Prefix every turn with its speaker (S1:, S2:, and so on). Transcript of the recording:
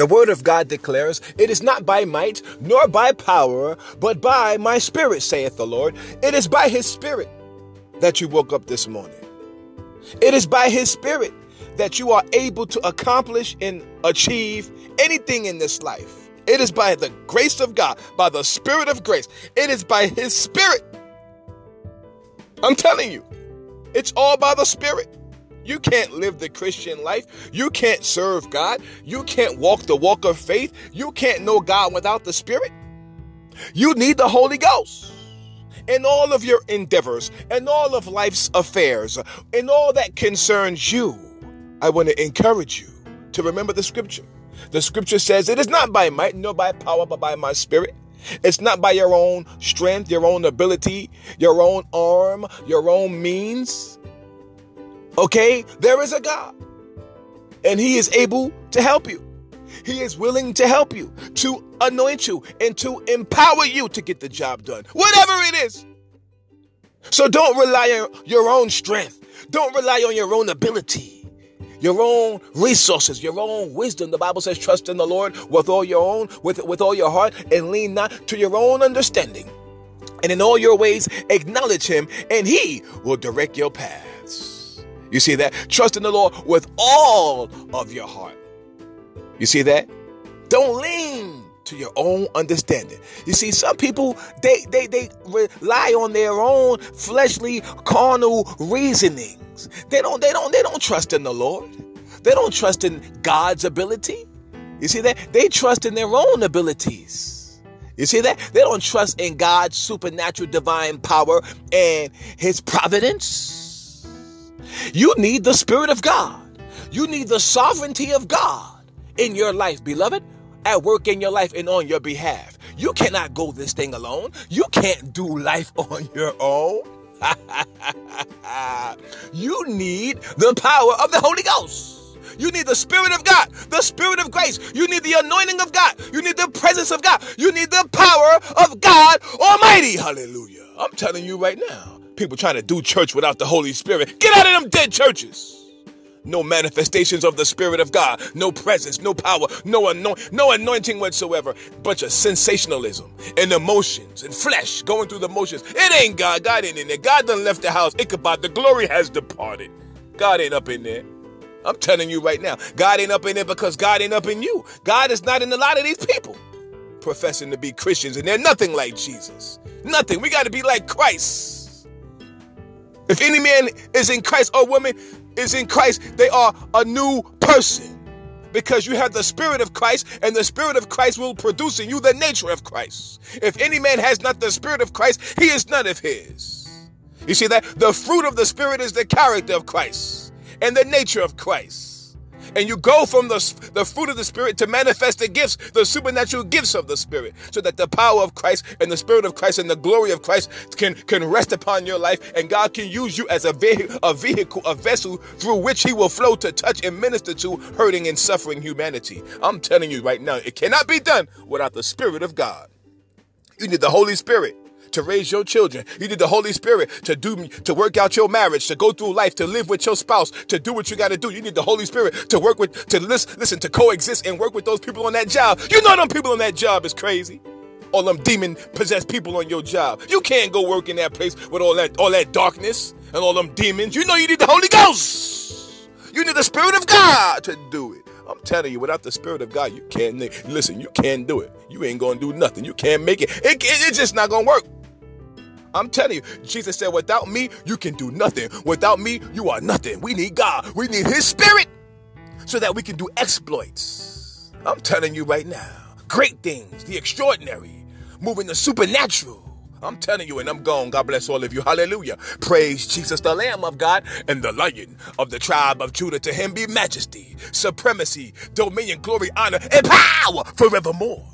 S1: The word of God declares, It is not by might, nor by power, but by my spirit, saith the Lord. It is by his spirit that you woke up this morning. It is by his spirit that you are able to accomplish and achieve anything in this life. It is by the grace of God, by the spirit of grace. It is by his spirit. I'm telling you, it's all by the spirit. You can't live the Christian life. You can't serve God. You can't walk the walk of faith. You can't know God without the Spirit. You need the Holy Ghost in all of your endeavors, in all of life's affairs, in all that concerns you. I want to encourage you to remember the scripture. The scripture says, It is not by might nor by power, but by my spirit. It's not by your own strength, your own ability, your own arm, your own means. Okay? There is a God. And He is able to help you. He is willing to help you, to anoint you, and to empower you to get the job done. Whatever it is. So don't rely on your own strength. Don't rely on your own ability, your own resources, your own wisdom. The Bible says, trust in the Lord with all your own, with, with all your heart, and lean not to your own understanding. And in all your ways, acknowledge him, and he will direct your paths. You see that? Trust in the Lord with all of your heart. You see that? Don't lean to your own understanding. You see, some people they they they rely on their own fleshly carnal reasonings. They don't they don't they don't trust in the Lord. They don't trust in God's ability. You see that? They trust in their own abilities. You see that? They don't trust in God's supernatural divine power and his providence. You need the Spirit of God. You need the sovereignty of God in your life, beloved, at work in your life and on your behalf. You cannot go this thing alone. You can't do life on your own. you need the power of the Holy Ghost. You need the Spirit of God, the Spirit of grace. You need the anointing of God. You need the presence of God. You need the power of God Almighty. Hallelujah. I'm telling you right now people trying to do church without the Holy Spirit. Get out of them dead churches. No manifestations of the Spirit of God, no presence, no power, no, anoint, no anointing whatsoever. Bunch of sensationalism and emotions and flesh going through the motions. It ain't God. God ain't in there. God done left the house. Ichabod, the glory has departed. God ain't up in there. I'm telling you right now, God ain't up in there because God ain't up in you. God is not in a lot of these people professing to be Christians, and they're nothing like Jesus. Nothing. We got to be like Christ. If any man is in Christ or woman is in Christ, they are a new person. Because you have the Spirit of Christ, and the Spirit of Christ will produce in you the nature of Christ. If any man has not the Spirit of Christ, he is none of his. You see that? The fruit of the Spirit is the character of Christ and the nature of Christ and you go from the, the fruit of the Spirit to manifest the gifts, the supernatural gifts of the Spirit, so that the power of Christ and the Spirit of Christ and the glory of Christ can, can rest upon your life, and God can use you as a, ve- a vehicle, a vessel through which He will flow to touch and minister to hurting and suffering humanity. I'm telling you right now, it cannot be done without the Spirit of God. You need the Holy Spirit to raise your children. You need the Holy Spirit to do to work out your marriage, to go through life, to live with your spouse, to do what you got to do. You need the Holy Spirit to work with, to listen, listen, to coexist and work with those people on that job. You know them people on that job is crazy. All them demon possessed people on your job. You can't go work in that place with all that all that darkness and all them demons. You know you need the Holy Ghost. You need the Spirit of God to do it. I'm telling you, without the Spirit of God, you can't listen. You can't do it. You ain't gonna do nothing. You can't make it. it, it it's just not gonna work. I'm telling you, Jesus said, without me, you can do nothing. Without me, you are nothing. We need God. We need His Spirit so that we can do exploits. I'm telling you right now, great things, the extraordinary, moving the supernatural. I'm telling you, and I'm gone. God bless all of you. Hallelujah. Praise Jesus, the Lamb of God and the Lion of the tribe of Judah. To him be majesty, supremacy, dominion, glory, honor, and power forevermore.